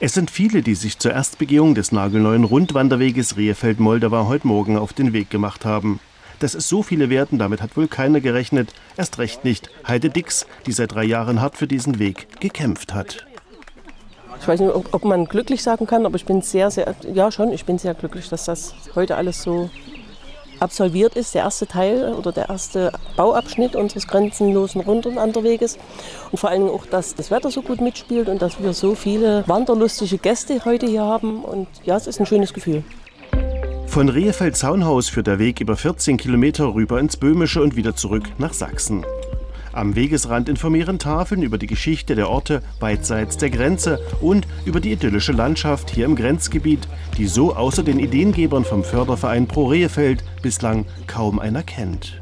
Es sind viele, die sich zur Erstbegehung des nagelneuen Rundwanderweges Rehefeld-Moldau heute Morgen auf den Weg gemacht haben. Dass es so viele werden, damit hat wohl keiner gerechnet. Erst recht nicht Heide Dix, die seit drei Jahren hart für diesen Weg gekämpft hat. Ich weiß nicht, ob man glücklich sagen kann, aber ich bin sehr, sehr, ja schon, ich bin sehr glücklich, dass das heute alles so absolviert ist, der erste Teil oder der erste Bauabschnitt unseres grenzenlosen Rundwanderweges. Und vor Dingen auch, dass das Wetter so gut mitspielt und dass wir so viele wanderlustige Gäste heute hier haben. Und ja, es ist ein schönes Gefühl. Von Rehefeld-Zaunhaus führt der Weg über 14 Kilometer rüber ins Böhmische und wieder zurück nach Sachsen. Am Wegesrand informieren Tafeln über die Geschichte der Orte beidseits der Grenze und über die idyllische Landschaft hier im Grenzgebiet, die so außer den Ideengebern vom Förderverein Pro Rehefeld bislang kaum einer kennt.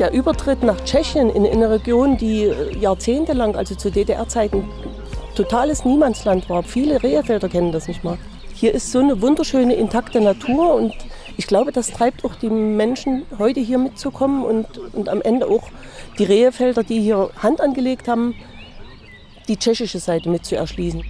Der Übertritt nach Tschechien in eine Region, die äh, jahrzehntelang, also zu DDR-Zeiten, totales Niemandsland war. Viele Rehefelder kennen das nicht mal. Hier ist so eine wunderschöne, intakte Natur und ich glaube, das treibt auch die Menschen, heute hier mitzukommen und, und am Ende auch die Rehefelder, die hier Hand angelegt haben, die tschechische Seite mit zu erschließen.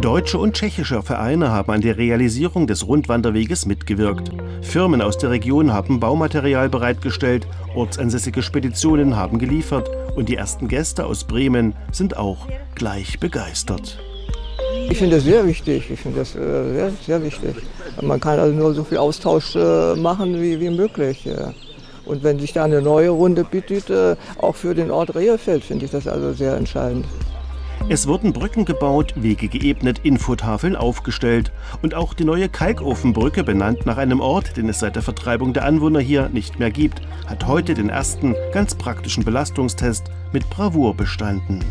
Deutsche und tschechische Vereine haben an der Realisierung des Rundwanderweges mitgewirkt. Firmen aus der Region haben Baumaterial bereitgestellt, ortsansässige Speditionen haben geliefert und die ersten Gäste aus Bremen sind auch gleich begeistert. Ich finde das sehr wichtig. Ich finde das äh, sehr, sehr wichtig. Man kann also nur so viel Austausch äh, machen wie, wie möglich. Und wenn sich da eine neue Runde bietet, äh, auch für den Ort Rehefeld, finde ich das also sehr entscheidend. Es wurden Brücken gebaut, Wege geebnet, Infotafeln aufgestellt und auch die neue Kalkofenbrücke, benannt nach einem Ort, den es seit der Vertreibung der Anwohner hier nicht mehr gibt, hat heute den ersten ganz praktischen Belastungstest mit Bravour bestanden.